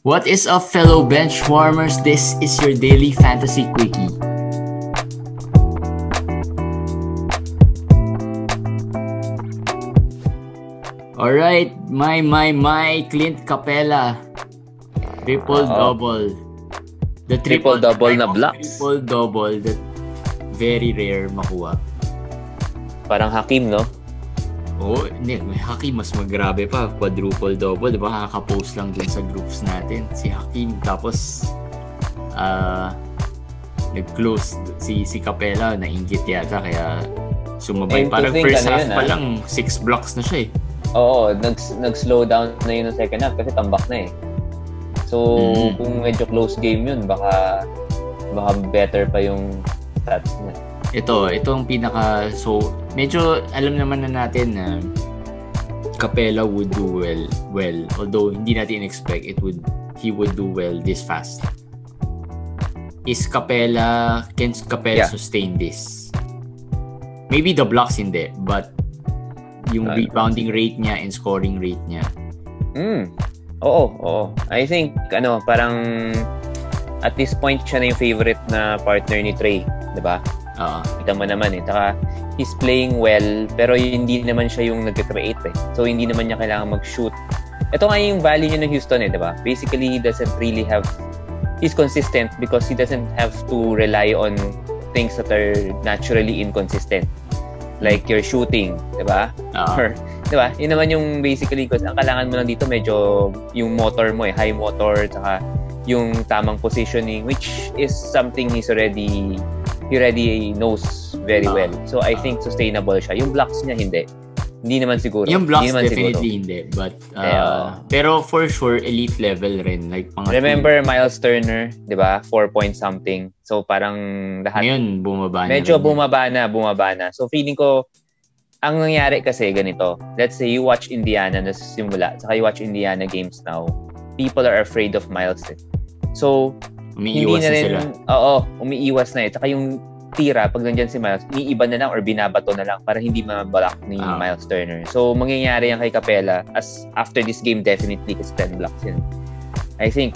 What is up, fellow benchwarmers? This is your daily fantasy quickie. Alright, my, my, my, Clint Capella. Triple Oo. double. The Triple-double na type of blocks. Triple double that very rare makuha. Parang Hakim, no? Oo, hindi. May Hakim, mas magrabe pa. Quadruple double. Diba? Kakapost lang dun sa groups natin. Si Hakim. Tapos, ah, nag-close si si Capella. Nainggit yata. Kaya sumabay. And Parang think, first ano half yun, pa ah? lang, six blocks na siya eh. Oo, nag, nag-slow down na yun ng second half kasi tambak na eh. So, Mm. kung medyo close game yun, baka baka better pa yung stats niya. Ito, ito ang pinaka... So, medyo alam naman na natin na Capella would do well. Well, although hindi natin expect it would he would do well this fast. Is Capella can Capella Yeah. sustain this? Maybe the blocks hindi, but yung Ah, rebounding rate niya and scoring rate niya. Mm. Oo, oo. I think, ano, parang at this point, siya na yung favorite na partner ni Trey. 'di ba? Ah, Kita mo naman eh. Taka, he's playing well, pero hindi naman siya yung nag-create eh. So, hindi naman niya kailangan mag-shoot. Ito nga yung value niya ng Houston eh, di ba? Basically, he doesn't really have... He's consistent because he doesn't have to rely on things that are naturally inconsistent. Like your shooting, di ba? Or, di ba? Yun naman yung basically, because ang kailangan mo lang dito medyo yung motor mo eh, high motor, tsaka yung tamang positioning, which is something he's already, he already knows very Ah. well. So, I Ah. think sustainable siya. Yung blocks niya, hindi. Hindi naman siguro. yung blocks hindi naman definitely siguro. hindi, but Eh, oo. pero for sure elite level rin like mga Remember Miles Turner, di ba? 4 point something. So, parang lahat ngayon bumaba na Medyo rin. bumaba na, bumaba na. So feeling ko, ang nangyari kasi ganito. Let's say you watch Indiana na simula, saka you watch Indiana games now. People are afraid of Miles. Eh. So, umiiwas na na rin, sila. oo, umiiwas na eh. Saka yung tira, pag nandyan si Miles, iniiba na lang or binabato na lang para hindi mablock ni Ah. Miles Turner. So, mangyayari yan kay Capella as after this game definitely kasi 10 blocks yun. I think,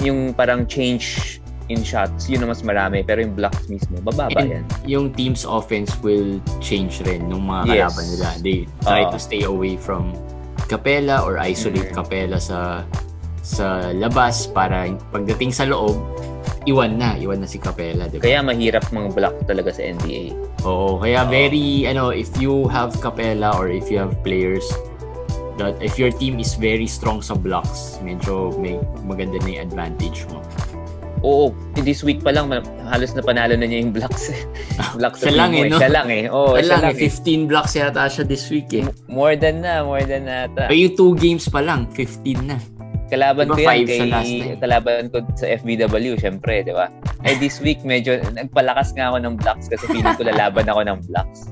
yung parang change in shots, yun ang mas marami. Pero yung blocks mismo, bababa And yan. yung team's offense will change rin nung mga Yes. kalaban nila. They try Oo. to stay away from Capella or isolate Mhm. Capella sa sa labas para pagdating sa loob, iwan na, iwan na si Capella, di ba? Kaya mahirap mga block talaga sa NBA. Oo, kaya very ano, if you have Capella or if you have players that if your team is very strong sa blocks, medyo may maganda na yung advantage mo. Oo, this week pa lang, halos na panalo na niya yung blocks. blocks Siya lang eh, no? Siya lang eh. Oo, siya lang, lang eh. 15 blocks yata siya this week eh. More than na, more than na. ata. Ay, yung 2 games pa lang, 15 na. Kalaban ko yan kay, kalaban ko sa FBW, syempre, di ba? Eh, this week, medyo, nagpalakas nga ako ng blocks kasi feeling ko lalaban ako ng blocks.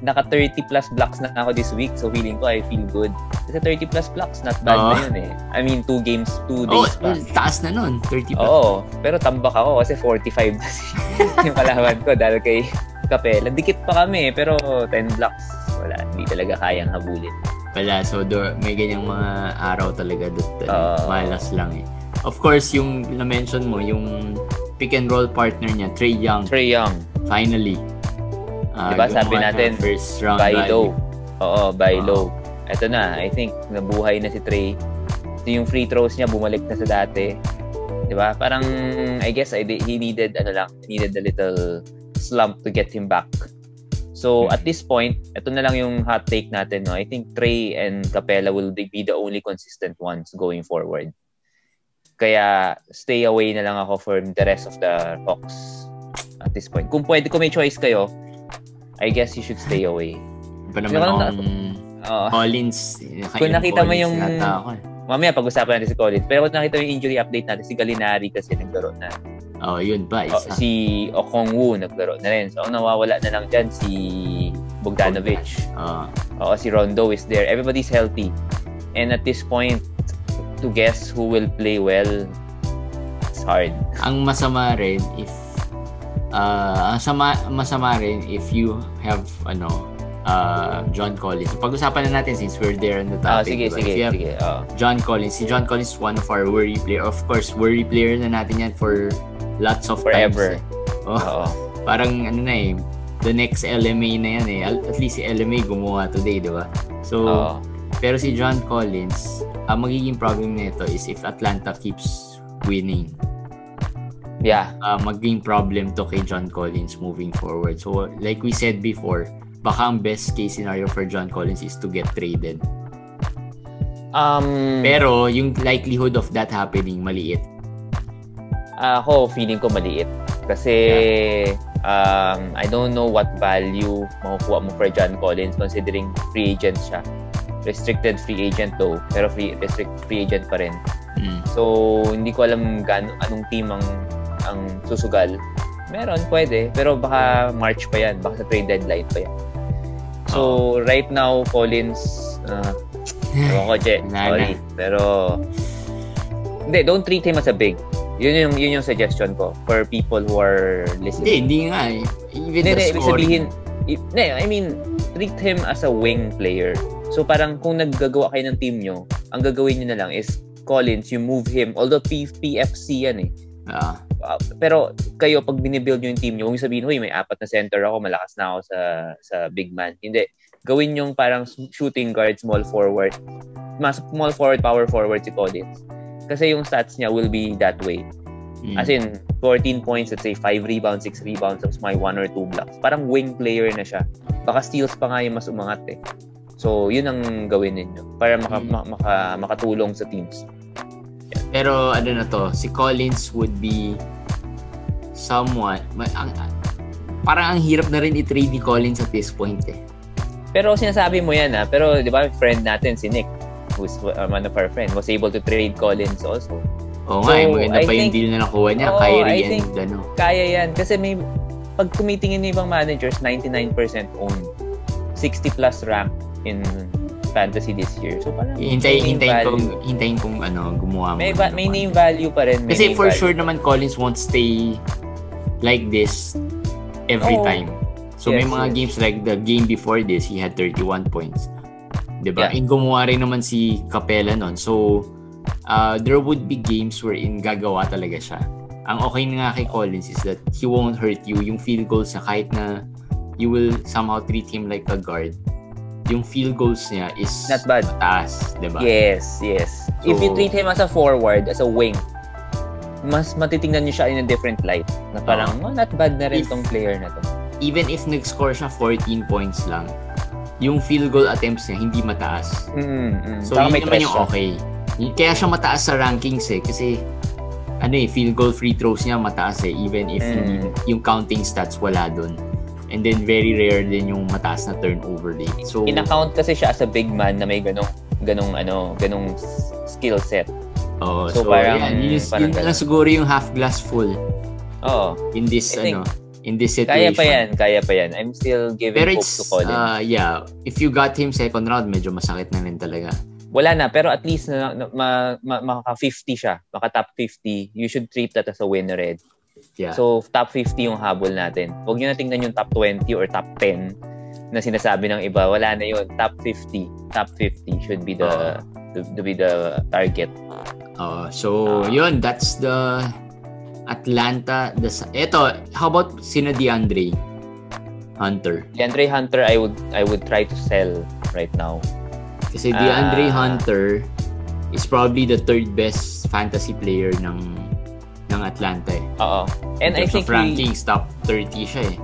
Naka 30 plus blocks na ako this week, so feeling ko I feel good. Kasi 30 plus blocks, not bad Oo. na yun eh. I mean, two games, two Oh, days pa. taas na nun. 30 pa. Oo, pero tambak ako kasi 45 na yung kalaban ko dahil kay Capella. Dikit pa kami, pero 10 blocks. Wala, hindi talaga kayang habulin. Wala. So, do, may ganyang mga araw talaga doon. Oo. malas lang eh. Of course, yung na-mention mo, yung pick and roll partner niya, Trey Young, Trey Young, finally. Ah, Diba, sabi natin, first round buy value. low. Oo, buy Oo. low. Ito na, I think, nabuhay na si Trey. Ito yung free throws niya, bumalik na sa dati. Di ba? Parang, I guess, I, he needed, ano lang, needed a little slump to get him back. So, Hmm. at this point, ito na lang yung hot take natin. No? I think Trey and Capella will be the only consistent ones going forward. Kaya, stay away na lang ako from the rest of the Hawks at this point. Kung pwede, kung may choice kayo, I guess you should stay away. Pa naman akong Oo. Collins. Kung nakita mo yung- ako eh. Mamaya pag-usapan natin si Collins. Pero kung nakita mo yung injury update natin, si Galinari kasi naglaro na. Oh, yun pa. O, Isa. si Okongwu naglaro na rin. So, ang nawawala na lang dyan si Bogdanovic. Ah, Oo, si Rondo is there. Everybody's healthy. And at this point, to guess who will play well, it's hard. ang masama rin if ah ang sama, masama rin if you have ano uh, John Collins. Pag-usapan na natin since we're there on the Ah, topic. sige, diba? sige, have sige. Oh. John Collins. Si John Collins is one of our worry player. Of course, worry player na natin yan for lots of Forever. times. Eh. Oh, Oo. parang ano na eh, the next LMA na yan eh. At at least si LMA gumawa today, di ba? So, Oo. pero si John Collins, ang magiging problem nito is if Atlanta keeps winning, Yeah. uh, magiging problem to kay John Collins moving forward. So, like we said before, baka ang best case scenario for John Collins is to get traded. Um, Pero, yung likelihood of that happening, maliit. ako, feeling ko maliit. Kasi, um, I don't know what value makukuha mo for John Collins considering free agent siya. Restricted free agent though, pero free, restrict free agent pa rin. Mm. So, hindi ko alam gaano, anong team ang, ang susugal. Meron, pwede. Pero baka March pa yan. Baka sa trade deadline pa yan. So, right now, Collins, uh, ko, Je. Sorry. Pero, hindi, don't treat him as a big. Yun yung, yun yung suggestion ko for people who are Hindi, listening. hindi nga eh. Even Hindi, the hindi, sabihin, i- hindi, I mean, treat him as a wing player. So parang kung naggagawa kayo ng team nyo, ang gagawin nyo na lang is Collins, you move him. Although P- PFC yan eh. Ah, Uh, pero kayo, pag binibuild nyo yung team nyo, huwag sabihin, huy, may apat na center ako, malakas na ako sa sa big man. Hindi. Gawin yung parang shooting guard, small forward. Mas small forward, power forward si Collins. Kasi yung stats niya will be that way. mm. As in, 14 points, let's say 5 rebounds, 6 rebounds, tapos may 1 or 2 blocks. Parang wing player na siya. Baka steals pa nga yung mas umangat eh. So, yun ang gawin ninyo para maka, Mm. ma- maka, makatulong sa teams. Pero ano na to, si Collins would be somewhat, ma- ang, parang ang hirap na rin i-trade ni Collins at this point eh. Pero sinasabi mo yan ah. Pero di ba, friend natin si Nick, who's uh, one of our friend, was able to trade Collins also. Oo So, nga, maganda I pa yung think- deal na nakuha niya, I Kyrie and think- ano. Kaya yan. Kasi may, pag tumitingin yung ibang managers, 99% owned. 60 plus rank in fantasy this year. So parang may name hintayin kong, hintayin kong ano, gumawa mo. May, ba- may name value pa rin. May Kasi for value. sure naman Collins won't stay like this every Oo. time. So may Yes, mga yes. games like the game before this, he had 31 points. 'Di ba? Yeah. And gumawa rin naman si Capella noon. So uh, there would be games wherein gagawa talaga siya. Ang okay nga kay Collins is that he won't hurt you. Yung field goals niya kahit na you will somehow treat him like a guard. Yung field goals niya is Not bad. mataas, 'di ba? Yes, yes. If you So- treat him as a forward, as a wing, mas matitingnan niyo siya in a different light. Na parang, oh, not bad na rin If- tong player na to. even if nag-score siya 14 points lang, yung field goal attempts niya hindi mataas. Mm, mm. So Tsaka yun naman yung okay. Kaya siya mataas sa rankings eh kasi ano eh field goal free throws niya mataas eh even if Mm. hindi, yung counting stats wala doon. And then very rare din yung mataas na turnover rate. So In-account kasi siya as a big man na may ganong ganong ano, ganong skill set. oh, so so, parang- yan, yun, parang yun lang siguro yung half glass full Oo. in this I think ano in this Kaya situation. pa yan, kaya pa yan. I'm still giving Pero hope to Collins. uh, yeah, if you got him second round, medyo masakit na rin talaga. Wala na, pero at least na, na, ma, ma, maka-50 siya. Maka-top 50. You should treat that as a win already. Yeah. So, top 50 yung habol natin. Huwag nyo na tingnan yung top 20 or top 10 na sinasabi ng iba. Wala na yun. Top 50. Top 50 should be the to, to be the target. Uh, so, yun, that's the Atlanta. The, eto, how about sina DeAndre Hunter? DeAndre Hunter, I would I would try to sell right now. Kasi DeAndre Ah. Hunter is probably the third best fantasy player ng ng Atlanta eh. Oo. And I think of he, rankings, top 30 siya eh.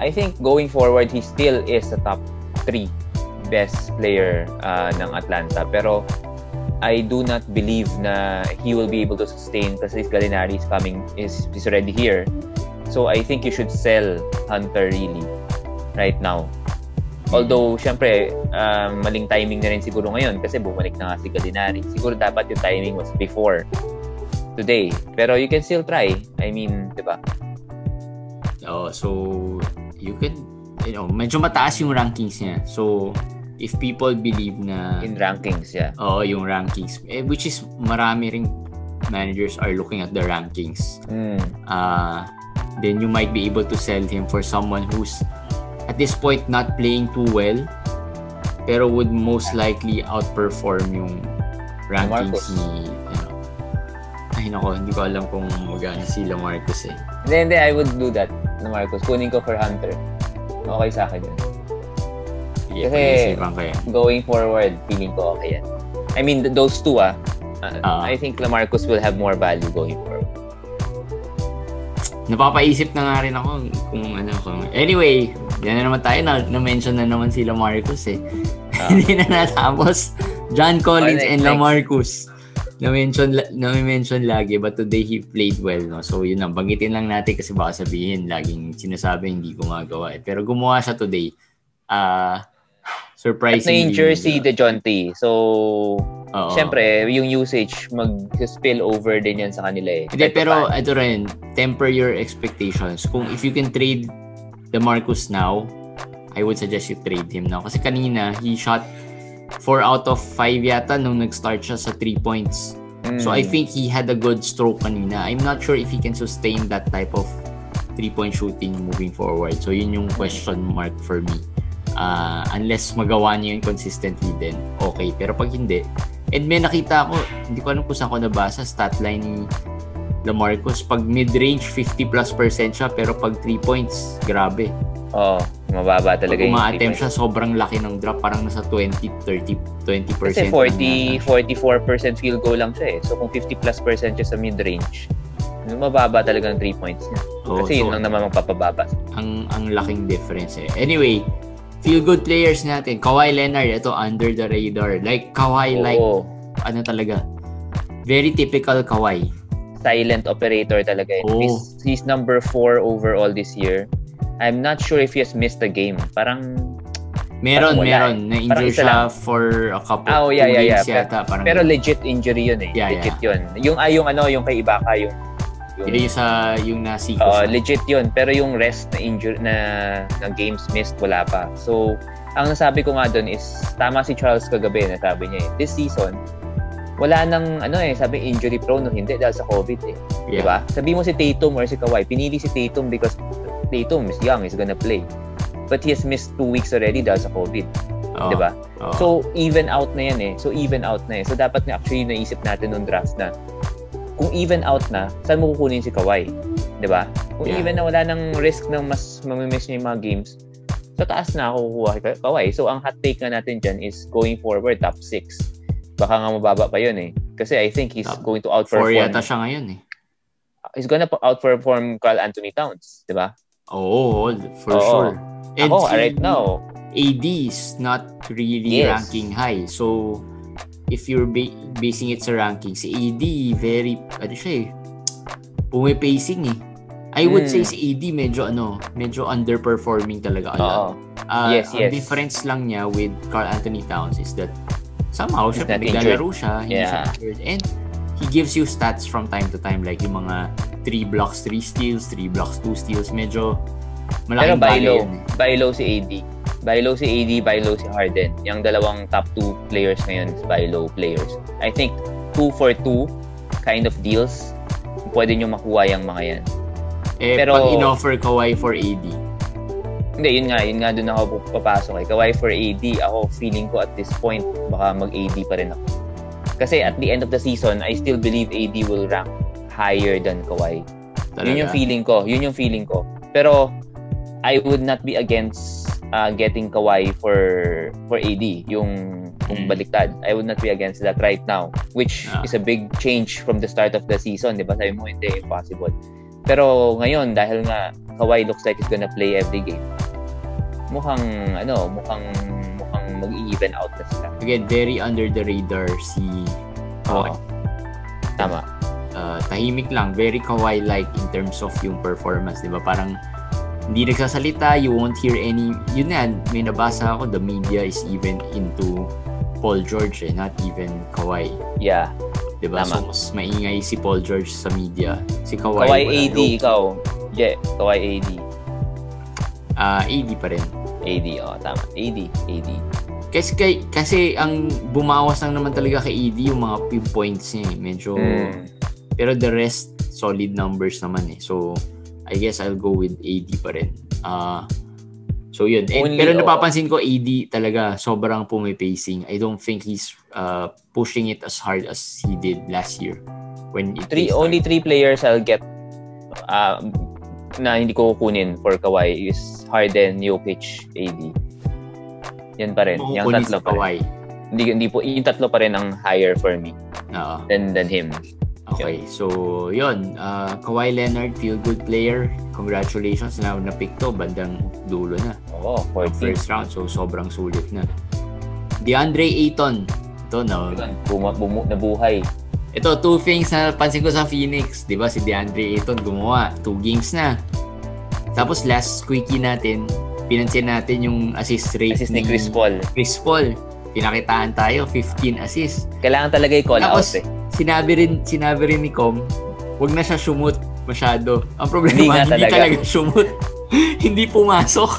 I think going forward, he still is the top 3 best player uh, ng Atlanta. Pero I do not believe na he will be able to sustain kasi Gallinari is coming, is, is already here. So I think you should sell Hunter really right now. Although, syempre, um, maling timing na rin siguro ngayon kasi bumalik na nga si Gallinari. Siguro dapat yung timing was before today. Pero you can still try. I mean, di ba? Oh, so you could you know, medyo mataas yung rankings niya. So if people believe na In rankings, yeah. Oo, yung rankings. Eh, which is marami ring managers are looking at the rankings. Mm. Uh, then you might be able to sell him for someone who's at this point not playing too well pero would most likely outperform yung rankings Marcos. ni ano. Ay nako, hindi ko alam kung magano si Lamarcus eh. Hindi, hindi, I would do that na Marcos. Kunin ko for Hunter. Okay sa akin yun. Sige, Kasi- ko yan. Going forward, feeling ko okay yan. I mean, th- those two ah, uh, Ah. I think Lamarcus will have more value going forward. Napapaisip na nga rin ako kung ano kung Anyway, yan na naman tayo na na-mention na naman si Lamarcus eh. Ah. Hindi na natapos. John Collins next, and. Lamarcus. Na-mention, na-mention lagi but today he played well. No? So yun lang, banggitin lang natin kasi baka sabihin laging sinasabi hindi gumagawa. Eh. Pero gumawa siya today. Ah, At surprisingly. na jersey de Jonte. So, Oo. syempre, yung usage mag-spill over din yan sa kanila eh. Hindi, pero ito rin, temper your expectations. Kung if you can trade the Marcus now, I would suggest you trade him now. Kasi kanina, he shot 4 out of 5 yata nung nag-start siya sa 3 points. So I Mm. think he had a good stroke kanina. I'm not sure if he can sustain that type of 3-point shooting moving forward. So yun yung question mark for me. Ah, unless magawa niya yun consistently din, okay. Pero pag hindi, and may nakita ko, hindi ko alam kung saan ko nabasa, stat line ni Lamarcus, pag mid-range, 50 plus percent siya, pero pag 3 points, grabe. Oo, mababa Pag talaga yung uma-attempt siya, sobrang laki ng drop, parang nasa 20, 30, 20 points. percent. Kasi 40, 44% field goal lang siya eh. So, kung 50 plus percent siya sa mid-range, mababa talaga ang 3 points niya. Oo, Kasi so- yun lang naman magpapababa. ang ang laking difference eh. Anyway, feel good players natin. Kawhi Leonard, ito under the radar. Like Kawhi like Oo. ano talaga. Very typical Kawhi. silent operator talaga. eh. Oo. He's, he's number 4 overall this year. I'm not sure if he has missed a game. Parang, Meron, meron. eh. Na-injure siya lang. for a couple Ah, oh, yeah, yeah, yeah. yata. Parang, pero legit injury yun eh. Yeah, legit yun. Yung, ah, yung ano, yung kay Ibaka, yung, yung yun yung sa yung nasiko Oo, siya. legit yun. Pero yung rest na injury na, na games missed, wala pa. So, ang nasabi ko nga doon is, tama si Charles kagabi na sabi niya eh, this season, wala nang, ano eh, sabi injury prone o hindi dahil sa COVID eh. yeah. Diba? Sabi mo si Tatum or si Kawhi, pinili si Tatum because Tatum is young, is gonna play. But he has missed two weeks already dahil sa COVID. Oo, Diba? oo. So, even out na yan eh. So, even out na eh. So, dapat na actually naisip natin nung draft na kung even out na, saan mo kukunin si Kawhi? 'Di ba? Kung Yeah. even na wala nang risk na mas mamimiss niya yung mga games, sa taas na ako kukuha Kawhi. So, ang hot take nga natin dyan is going forward, top 6. Baka nga mababa pa yun eh. Kasi I think he's Top going to outperform. yata siya ngayon eh. He's gonna outperform Carl Anthony Towns, 'di ba? Oo, for Oo. sure. And Ako, si right now, AD is not really Yes. ranking high. So, if you're ba- basing it sa ranking, si AD very, ano siya eh, pumipacing eh. I would Mm. say si AD medyo ano, medyo underperforming talaga a lot. oo. Ah, Yes, ang yes. difference lang niya with Carl Anthony Towns is that somehow siya naglalaro siya, hindi siya Yeah. injured. And he gives you stats from time to time like yung mga 3 blocks, 3 steals, 3 blocks, 2 steals. Medyo Pero malaking buy bagay low. yun. Buy low si AD. Buy low si AD, buy low si Harden. Yung dalawang top two players ngayon is buy low players. I think two for two kind of deals, pwede nyo makuha yung mga yan. Eh, Pero- pag in-offer Kawhi for AD, Hindi, yun nga, yun nga doon ako papasok eh. Kawhi for AD, ako feeling ko at this point, baka mag-AD pa rin ako. Kasi at the end of the season, I still believe AD will rank higher than Kawhi. talaga. Yun yung feeling ko. Yun yung feeling ko. Pero I would not be against uh, getting Kawhi for for AD, yung kung Mm. baliktad. I would not be against that right now, which Ah. is a big change from the start of the season, 'di ba? Sabi mo hindi impossible. Pero ngayon dahil nga Kawhi looks like he's gonna play every game. Mukhang ano, mukhang mukhang mag-even out na sila. Again, very under the radar si Kawhi. Oo. Tama. Uh, tahimik lang, very Kawhi-like in terms of yung performance, di ba? Parang hindi nagsasalita, you won't hear any, yun na, may nabasa ako, the media is even into Paul George eh, not even Kawhi. Yeah. Di ba? Tama. So, mas maingay si Paul George sa media. Si Kawhi, Kawhi AD rope. ikaw. Yeah, Kawhi AD. Ah, AD pa rin. AD, oh, tama. AD, AD. Kasi, kay, kasi ang bumawas lang naman talaga kay AD yung mga points niya eh. Medyo, Mm. pero the rest, solid numbers naman eh. So, I guess I'll go with AD pa rin. Ah, So yun. And, Only- pero napapansin ko AD talaga sobrang pumipacing. I don't think he's uh, pushing it as hard as he did last year. When it Three, only three players I'll get uh, na hindi ko kukunin for Kawhi is Harden, Jokic, AD. Yan pa rin. Yung tatlo si pa rin. Hindi, hindi po, yung tatlo pa rin ang higher for me Oo. than, than him. Okay, so yun. Uh, Kawhi Leonard, feel good player. Congratulations na na-pick to. Bandang dulo na. Oo, 14. First round, so sobrang sulit na. DeAndre Ayton. Ito, no? Buma, bumu, nabuhay. Ito, two things na pansin ko sa Phoenix. Di ba si DeAndre Ayton gumawa. Two games na. Tapos last quickie natin, pinansin natin yung assist rate Assist ni Chris Paul. Chris Paul. Pinakitaan tayo, 15 assists. Kailangan talaga i-call Tapos, out eh. sinabi rin, sinabi rin ni Com, wag na siya shumut masyado. Ang problema, Hindi hindi, talaga. talaga shumut. hindi pumasok.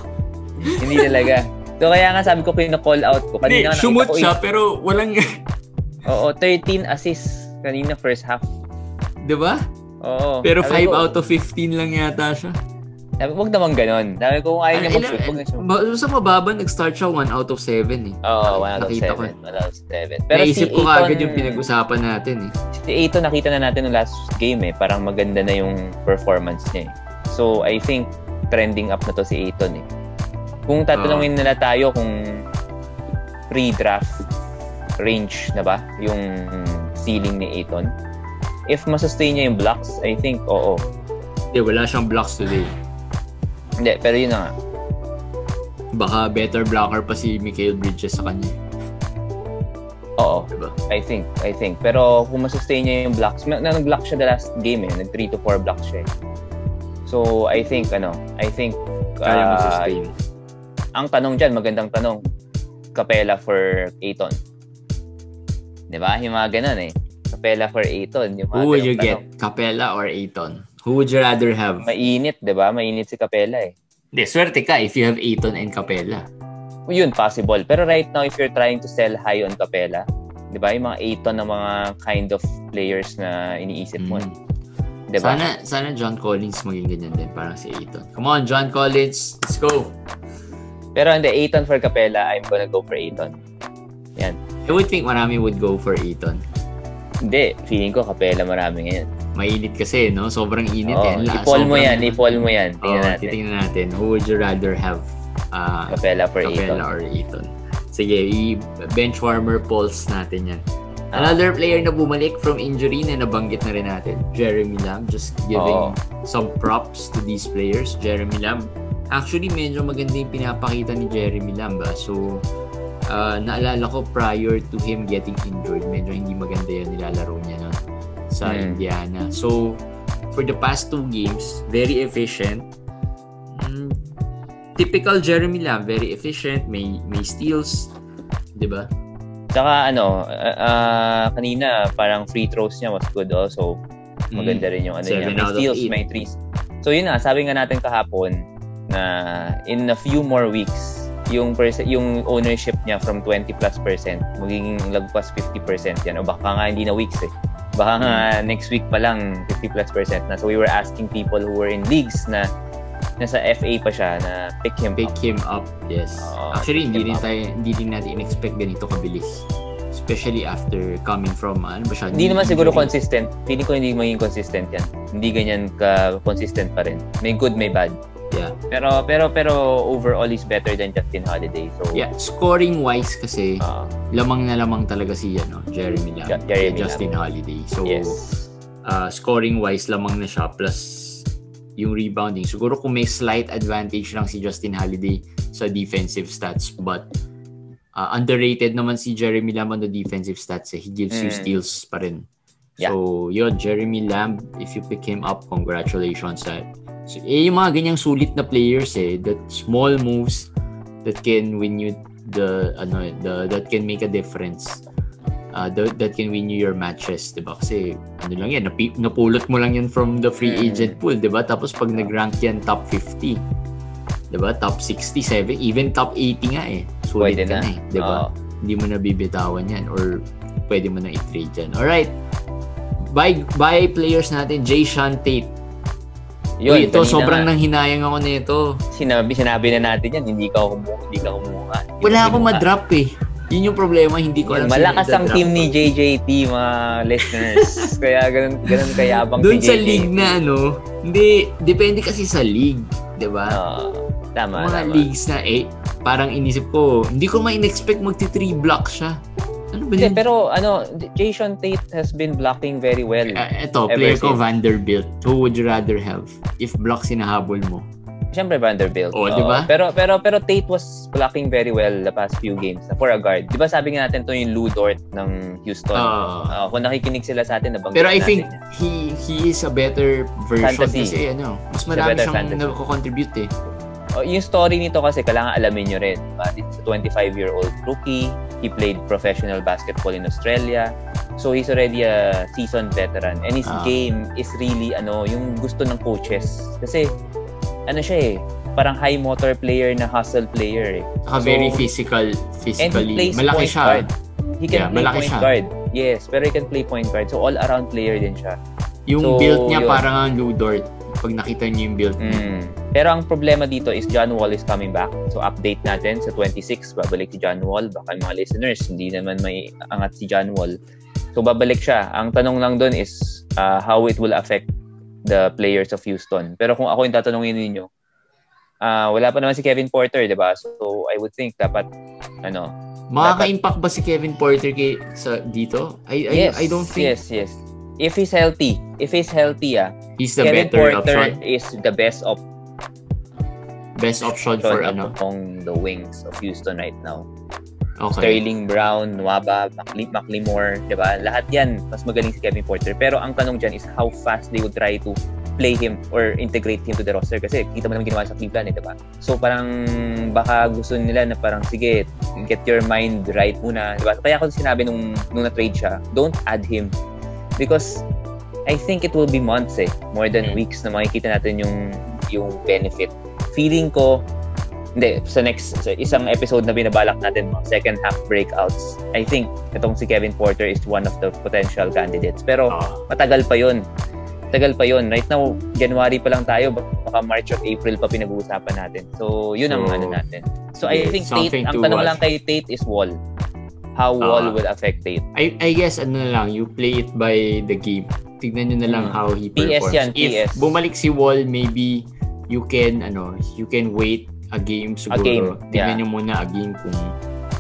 Hindi talaga. So kaya nga sabi ko pina-call out ko. Hindi, Kanina shumut ko, siya, pero walang, Oo, 13 assists kanina first half. di ba? Oo. Pero 5 Sabi ko, out of 15 lang yata siya. Sabi, wag naman ganun. Sabi ko kung ayaw niya mag-shoot, wag na siya. ba- Sa mababa, nag-start siya 1 out of 7 eh. Oo, 1 out of Nakita 7. ko. 1 out of 7. Pero Naisip si ko Ayton, agad yung pinag-usapan natin eh. Si Ayton nakita na natin ng last game eh. Parang maganda na yung performance niya eh. So, I think trending up na to si Ayton eh. Kung tatanungin nila tayo kung pre-draft range na ba yung ceiling ni Ayton, if masustain niya yung blocks, I think oo. Hindi, wala siyang blocks today. Hindi, pero yun na nga. Baka better blocker pa si Mikael Bridges sa kanya. Oo. Diba? I think, I think. Pero kung masustain niya yung blocks, na, na nag-block siya the last game eh. Nag 3 to 4 blocks siya eh. So, I think, ano, I think, Kaya mo ah, sustain. ang tanong dyan, magandang tanong, Capella for Ayton. Di ba? Yung mga ganun eh. Capella for Ayton. Yung mga Who would you ganung get? tanong. Capella or Ayton? Who would you rather have? Mainit, di ba? Mainit si Capella eh. Hindi, swerte ka if you have Ayton and Capella. Yun, possible. Pero right now, if you're trying to sell high on Capella, di ba? Yung mga Ayton na mga kind of players na iniisip mo. Mm. Di ba? Sana, sana John Collins maging ganyan din, parang si Ayton. Come on, John Collins, let's go! Pero hindi, Ayton for Capella, I'm gonna go for Ayton. Yan. I would think marami would go for Ayton. Hindi, feeling ko Capella marami ngayon. Mainit kasi, no? Sobrang init Oh, eh. Ang la- i-poll mo yan, i-poll mo yan. Oh, Tingnan natin. titingnan natin. Who would you rather have? Uh, Capella for Capella Ayton. or Ayton? Sige, i-bench warmer polls natin yan. Ah. Another player na bumalik from injury na nabanggit na rin natin, Jeremy Lamb. Just giving Oo. some props to these players. Jeremy Lamb. Actually, medyo maganda yung pinapakita ni Jeremy Lamb. Ah. So, ah, naalala ko prior to him getting injured, medyo hindi maganda yung nilalaro niya no? Sa Hmm. Indiana. So, for the past two games, very efficient. Mm, typical Jeremy Lamb, very efficient, may may steals, 'di ba? Tsaka ano, ah, ah, kanina parang free throws niya was good also. Maganda rin yung ano Seven niya. May steals, may threes. So yun na, sabi nga natin kahapon na in a few more weeks, yung perse- yung ownership niya from 20 plus percent magiging lagpas 50 percent yan o baka nga hindi na weeks eh baka nga next week pa lang 50 plus percent na so we were asking people who were in leagues na nasa FA pa siya na pick him Pick up him up, yes. Oo, Actually, hindi rin tayo hindi rin natin in-expect ganito kabilis. Especially after coming from ano ba siya? Hindi naman siguro consistent. Feeling ko hindi maging consistent yan. Hindi ganyan ka-consistent pa rin. May good, may bad. Yeah. Pero pero pero overall is better than Justin Holiday. So Yeah, scoring wise kasi ah, lamang na lamang talaga si ano, Jeremy Lamb, Ja- Jeremy Justin Holiday. So, yes. uh, scoring wise lamang na siya plus yung rebounding. Siguro kung may slight advantage lang si Justin Holiday sa defensive stats but uh, underrated naman si Jeremy Lamb on the defensive stats. Eh. He gives you Mm. steals pa rin. Yeah. So, yun, Jeremy Lamb, if you pick him up, congratulations. Eh. So, eh, yung mga ganyang sulit na players eh, that small moves that can win you the, ano, the, that can make a difference. Uh, that, that can win you your matches, di ba? Kasi, ano lang yan, napi, napulot mo lang yan from the free Mm. agent pool, di ba? Tapos pag nag-rank yan top 50, di ba? Top 67, even top 80 nga eh. Sulit Pwede ka na. na, eh, di ba? Oo. Hindi mo na bibitawan yan or pwede mo na i-trade yan. Alright. Buy, buy players natin, Jay Sean Tate. Yun, Uy, ito, kanina sobrang nga, nanghinayang ako nito. sinabi, sinabi na natin yan, hindi ka kumuha, hindi ka kumuha. Wala akong ma-drop eh. Yun yung problema, hindi ko alam malakas ang team ni JJT, mga listeners. Kaya ganun, ganun kayabang Doon si sa JJT. league na ano, hindi, depende kasi sa league. 'di ba? Oo. tama, Mga tama. leagues na eh, parang inisip ko, hindi ko ma-expect magti-3 block siya. Ano ba Hindi, yun? pero ano, Jason Tate has been blocking very well. Ah, eto, Ever player ko. Vanderbilt. Who would you rather have? If block sinahabol mo. Siyempre Vanderbilt. Oo, Oo. di ba? Pero pero pero Tate was blocking very well the past few games for a guard. 'Di ba sabi nga natin to yung Lou Dort ng Houston. Ah. Ah, kung nakikinig sila sa atin, nabanggit Pero I natin think he he is a better version Fantasy. kasi ano, mas marami siyang nagko-contribute eh. Oh, yung story nito kasi kailangan alamin nyo rin. Diba? It's a 25-year-old rookie. He played professional basketball in Australia. So he's already a seasoned veteran. And his Ah. game is really ano, yung gusto ng coaches. Kasi ano siya eh, parang high motor player na hustle player eh. Saka So, very physical, And he physically. plays Malaki point siya. guard. He can Yeah, play malaki point siya. guard. Yes, pero he can play point guard. So all-around player din siya. Yung So, build niya yun. parang ang Lou Dort. Pag nakita niyo yung build. Mm. Pero ang problema dito is John Wall is coming back. So update natin sa 26, babalik si John Wall. Baka mga listeners, hindi naman may angat si John Wall. So babalik siya. Ang tanong lang doon is uh, how it will affect the players of Houston. Pero kung ako yung tatanungin ninyo, ah wala pa naman si Kevin Porter, di ba? So I would think dapat, ano, Makaka-impact ba si Kevin Porter kay, sa dito? I, I, yes, I don't think yes, yes. If he's healthy, if he's healthy, ah, he's the Kevin better Porter option. is the best op- Best option for ano. on the wings of Houston right now. Okay. Sterling Brown, Nwaba, Macli- McLemore, di ba? Lahat yan, mas magaling si Kevin Porter. Pero ang tanong dyan is how fast they would try to play him or integrate him to the roster. Kasi kita mo naman ginawa sa Cleveland, eh, di ba? So parang baka gusto nila na parang, sige, get your mind right muna, di ba? Kaya ako sinabi nung, nung na-trade siya, don't add him. Because I think it will be months eh, more than Mm. weeks na makikita natin yung yung benefit. Feeling ko, hindi, sa next, sa isang episode na binabalak natin, second half breakouts, I think itong si Kevin Porter is one of the potential candidates. Pero Ah. matagal pa yun. Tagal pa yun. Right now, January pa lang tayo, baka March or April pa pinag-uusapan natin. So, yun ang So, ano natin. So, I think Tate, ang tanong watch. lang kay Tate is Wall. How Ah. Wall will affect Tate. I, I guess ano na lang, you play it by the game. Tignan nyo na lang Hmm. how he PS performs. yan, If PS. bumalik si Wall, maybe you can ano, you can wait a game siguro. game, Tignan yeah. nyo muna a game kung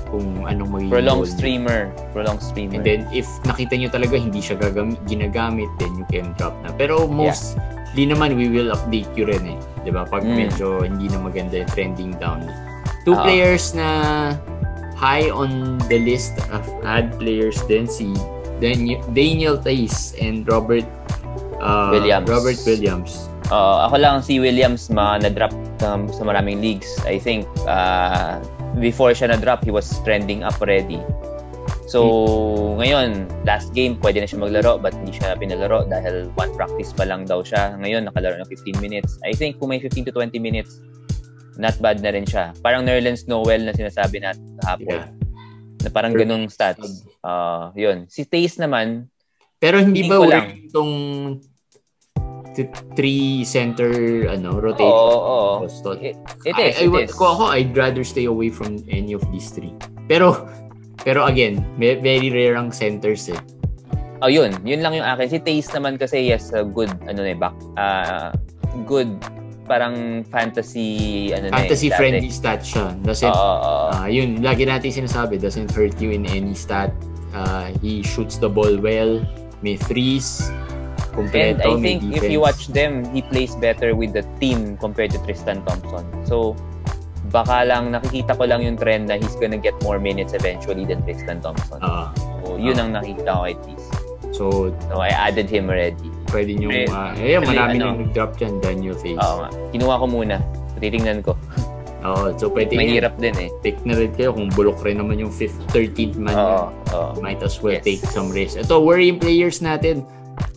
kung anong magiging role niya. streamer. Prolonged streamer. And then if nakita nyo talaga hindi siya gagam- ginagamit, then you can drop na. Pero most di naman we will update you rin eh. 'Di ba? Pag Mm. medyo hindi na maganda yung trending down. Two Oo. players na high on the list of ad players din si Daniel, Tays and Robert uh, Williams. Robert Williams. Uh, ako lang si Williams ma na-drop um, sa maraming leagues. I think uh, before siya na-drop, he was trending up already. So, ngayon, last game, pwede na siya maglaro but hindi siya pinalaro dahil one practice pa lang daw siya. Ngayon, nakalaro ng 15 minutes. I think kung may 15 to 20 minutes, not bad na rin siya. Parang Nerlens Noel na sinasabi natin kahapon. Yeah. Na parang ganung stats. Uh, yun. Si Tays naman, Pero hindi ba ko lang. itong th- three center ano rotation? oo, oo. Boston? It, it I- is, I, it would- is. Kung ako, I'd rather stay away from any of these three. Pero, pero again, very rare ang centers eh. Oh, yun. Yun lang yung akin. Si Taste naman kasi yes, a good ano na eh, back uh, good parang fantasy ano na eh, Fantasy friendly stat siya. Doesn't, oo. ah, yun, lagi natin sinasabi, doesn't hurt you in any stat. Uh, he shoots the ball well, may threes, And kompleto, I may think defense. if you watch them, he plays better with the team compared to Tristan Thompson. So, baka lang nakikita ko lang yung trend na he's gonna get more minutes eventually than Tristan Thompson. Ah, so, yun ang nakikita ko at least. so, So, I added him already. Pwede nyo, May- uh, eh, marami ano. nang nag-drop dyan, Daniel Face. Oo nga. Kinuha ko muna. Titingnan ko. Oo, so pwede Mahirap din eh. pick na rin kayo kung bulok rin naman yung 5th, 13th man Oo. oo. Might as well Yes. take some risk. Ito, worrying players natin.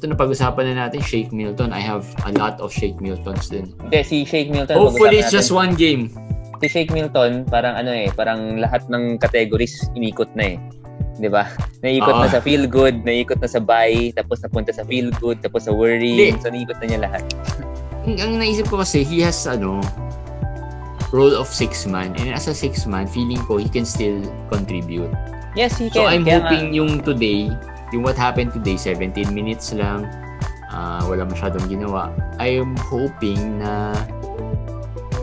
Ito na pag-usapan na natin, Shake Milton. I have a lot of Shake Miltons din. Hindi, si Shake Milton. Hopefully, it's just one game. si Shake Milton, parang ano eh, parang lahat ng categories inikot na eh. 'Di ba? Naikot Oo. na sa feel good, naikot na sa buy, tapos napunta sa feel good, tapos sa worry. Hindi. So naikot na niya lahat. ang, ang naisip ko kasi, he has, ano, role of six man. And as a six man, feeling ko he can still contribute. Yes, he So can. I'm Kaya hoping nga, yung today, yung what happened today, 17 minutes lang, ah, wala masyadong ginawa. I'm hoping na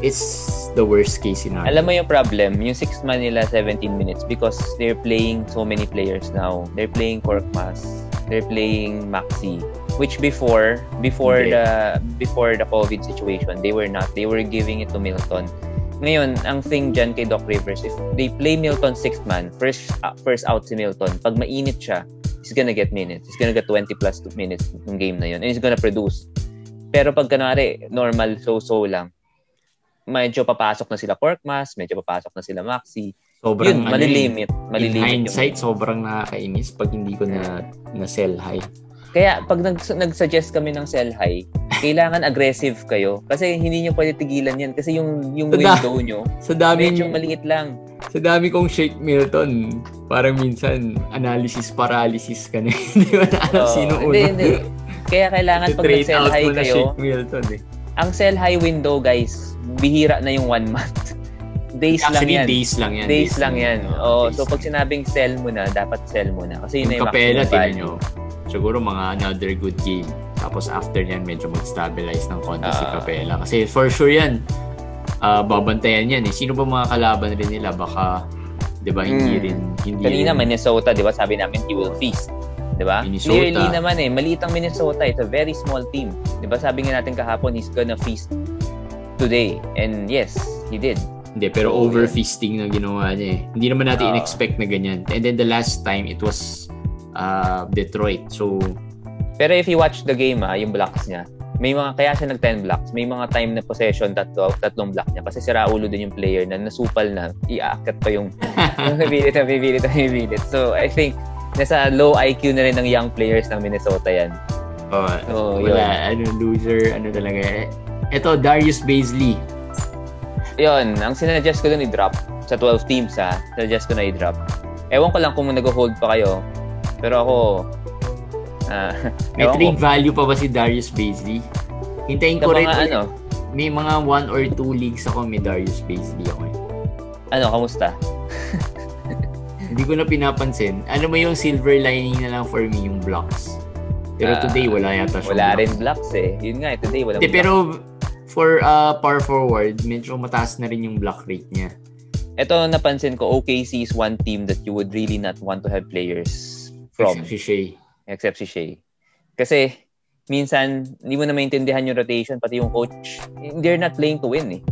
it's the worst case scenario. alam mo yung problem, yung six man nila 17 minutes because they're playing so many players now. They're playing Korkmaz. They're playing Maxi. Which before, before Hindi. the before the COVID situation, they were not. They were giving it to Milton. Ngayon, ang thing dyan kay Doc Rivers, if they play Milton sixth man, first uh, first out si Milton, pag mainit siya, he's gonna get minutes. He's gonna get 20 plus minutes ng game na yun. And he's gonna produce. Pero pag kanari, normal so-so lang, medyo papasok na sila Korkmaz, medyo papasok na sila Maxi. Sobrang, Yun, ano malilimit. in Malilimit hindsight, yung... sobrang nakakainis pag hindi ko na, na sell high. Kaya pag nag, nag-suggest kami ng sell high, kailangan aggressive kayo. Kasi hindi nyo pwede tigilan yan. Kasi yung, yung window nyo, Sa dami, medyo maliit lang. sa dami kong Shake Milton, parang minsan analysis paralysis ka na. hindi mo na alam Oo. sino una. Hindi, hindi. Kaya kailangan pag nag-sell high kayo, Milton eh. ang sell high window guys, bihira na yung one month. Days Actually, lang yan. days lang yan. Days lang yan. Oo, Oh, days so pag sinabing sell mo na, dapat sell mo na. Kasi yun na Yung tingnan value. nyo. Siguro mga another good game. Tapos after yan, medyo mag-stabilize ng konti si Ah. Capella. Kasi for sure yan, ah, babantayan yan eh. Sino ba mga kalaban rin nila? Baka, di ba, hindi Hmm. rin, hindi Kanina, rin, Minnesota, di ba? Sabi namin, he will feast. Di ba? Minnesota. Clearly naman eh, maliit ang Minnesota. It's a very small team. Di ba? Sabi nga natin kahapon, he's gonna feast today. And yes, he did. hindi, pero Oh, over yeah. feasting na ginawa niya eh. Hindi naman natin Ah. in-expect na ganyan. And then the last time, it was ah, Detroit. So, Pero if you watch the game, ah, yung blocks niya, may mga, kaya siya nag 10 blocks, may mga time na possession, tatlo, tatlong block niya. Kasi si Raulo din yung player na nasupal na, iaakat pa yung, yung nabibilit, nabibilit, nabibilit. So, I think, nasa low IQ na rin ng young players ng Minnesota yan. oh, So, wala, ano, loser, ano talaga. Ito, Darius Baisley. Yun, ang sinuggest ko dun i-drop sa 12 teams ha. Suggest ko na i-drop. Ewan ko lang kung nag-hold pa kayo. Pero ako, ah, May ewan ko. trade value pa ba si Darius Baisley? Hintayin ko rin. mga ano, May mga one or two leagues ako may Darius Baisley ako eh. ano, kamusta? Hindi ko na pinapansin. Ano mo yung silver lining na lang for me yung blocks. Pero Ah, today wala yata siya. Wala rin blocks eh. Yun nga, eh, today wala Hindi, pero for uh, par forward, medyo mataas na rin yung block rate niya. Ito napansin ko, OKC is one team that you would really not want to have players from. Except si Shea. except si Shea. Kasi, minsan, hindi mo na maintindihan yung rotation, pati yung coach, they're not playing to win eh.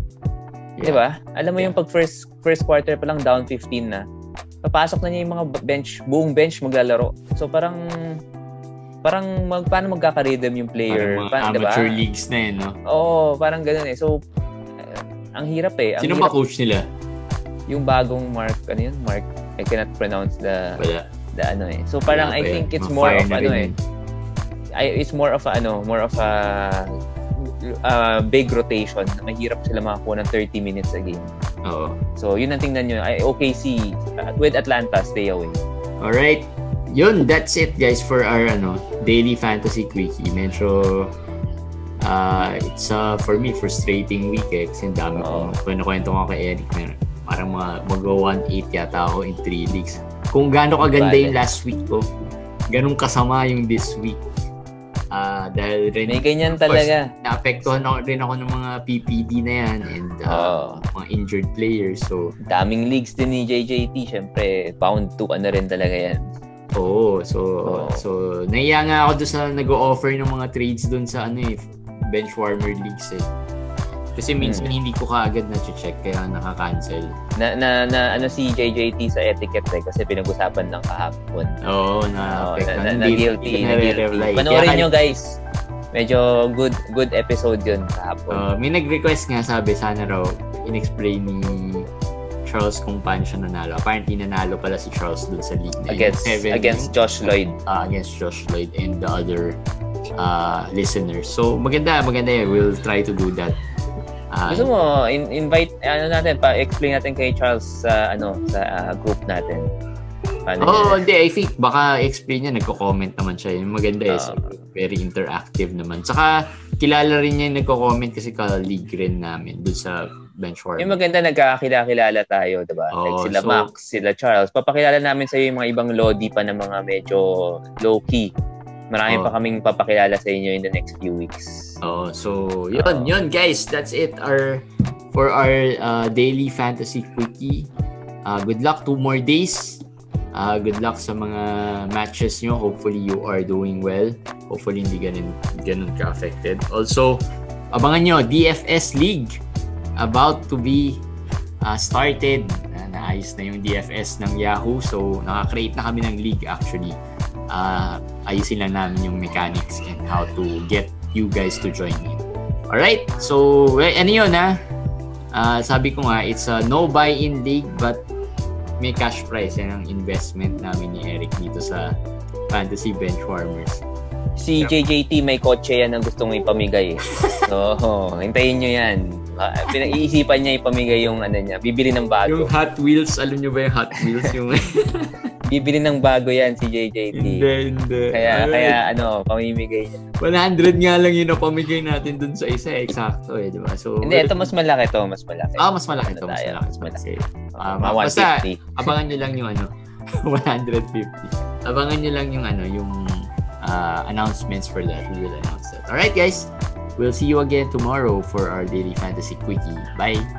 Di ba? Alam mo yung pag first first quarter pa lang down 15 na, papasok na niya yung mga bench, buong bench maglalaro. So parang, parang mag, paano magkaka-rhythm yung player? Parang mga Pa- di ba? amateur leagues na yun, no? Oo, parang ganun eh. So, eh, ang hirap eh. Ang Sino hirap, ba coach nila? Yung bagong Mark, ano yun? Mark, I cannot pronounce the, Wala. the ano eh. So parang Wala I think eh. it's more of ano eh. I, it's more of a ano, more of a uh, big rotation na mahirap sila makakuha ng 30 minutes a game. Oo. So, yun ang tingnan nyo. OKC, uh, with Atlanta, stay away. Alright. Yun, that's it guys for our ano, daily fantasy quickie. Medyo uh, it's uh, for me frustrating week eh kasi dami Oo. ko kwento ko kay Eric na parang mga mag-1-8 yata ako in 3 leagues. Kung gaano kaganda yung last week ko, ganun kasama yung this week. Ah, dahil rin May ganyan course, talaga. naapektuhan ako rin ako ng mga PPD na yan and uh, Oo. mga injured players. So, Daming leagues din ni JJT. Siyempre, bound to ano rin talaga yan. Oo, so Oo. so naiya nga ako doon sa nag-o-offer ng mga trades doon sa ano eh, bench warmer leagues eh. Kasi minsan Hmm. hindi ko kaagad na-check kaya nakaka-cancel. Na, na, na ano si JJT sa etiquette eh, kasi pinag-usapan lang kahapon. Oo, Oo, na na, na, na, guilty, na guilty. Panoorin nyo guys. Medyo good good episode yun kahapon. Uh, may nag-request nga sabi sana raw in-explain ni Charles kung paano siya nanalo. Apparently nanalo pala si Charles doon sa league na yun. against Seven- against Josh Lloyd. uh, against Josh Lloyd and the other uh, listeners. So maganda, maganda yun. We'll try to do that. Uh, Gusto mo in, invite ano natin pa explain natin kay Charles sa ano sa ah, group natin. Paano oh, hindi. I think baka explain niya, nagko-comment naman siya. Yung maganda is Ah. very interactive naman. Saka, kilala rin niya yung nagko-comment kasi ka-league rin namin doon sa benchwarm. Yung maganda nagkakakilala tayo, diba? Oo, like sila so- Max, sila Charles. Papakilala namin sa yung mga ibang lodi pa na mga medyo low-key. Marami Oo. pa kaming papakilala sa inyo in the next few weeks. Oh, so yun, Oo. yun guys, that's it our for our uh, daily fantasy quickie. Uh, good luck two more days. Uh, good luck sa mga matches nyo. Hopefully you are doing well. Hopefully hindi ganun, ganun ka-affected. Also, abangan nyo, DFS League about to be uh, started. Uh, naayos na yung DFS ng Yahoo. So, nakakreate na kami ng league actually. Uh, ayusin lang namin yung mechanics and how to get you guys to join in. Alright, so well, ano yun ha? Ah, sabi ko nga, it's a no buy-in league but may cash prize. Yan ang investment namin ni Eric dito sa Fantasy Benchwarmers. Si JJT may kotse yan ang gustong ipamigay. So, hintayin nyo yan. Ah, Pinag-iisipan niya ipamigay yung ano niya. Bibili ng bago. Yung Hot Wheels, alam nyo ba yung Hot Wheels? Yung... Bibili ng bago yan si JJT. hindi, hindi. Kaya, Alright. kaya ano, pamimigay niya. 100 nga lang yun na pamigay natin dun sa isa. Eksakto eh, di ba? So, Hindi, ito mas malaki to. Mas malaki. Ah, mas malaki to. Ano Mas tayo? malaki. Mas malaki. Tama. mga Basta, 150. abangan nyo lang yung ano, 150. Abangan nyo lang yung ano, yung uh, announcements for that. We will announce that. Alright guys, we'll see you again tomorrow for our daily fantasy quickie. Bye!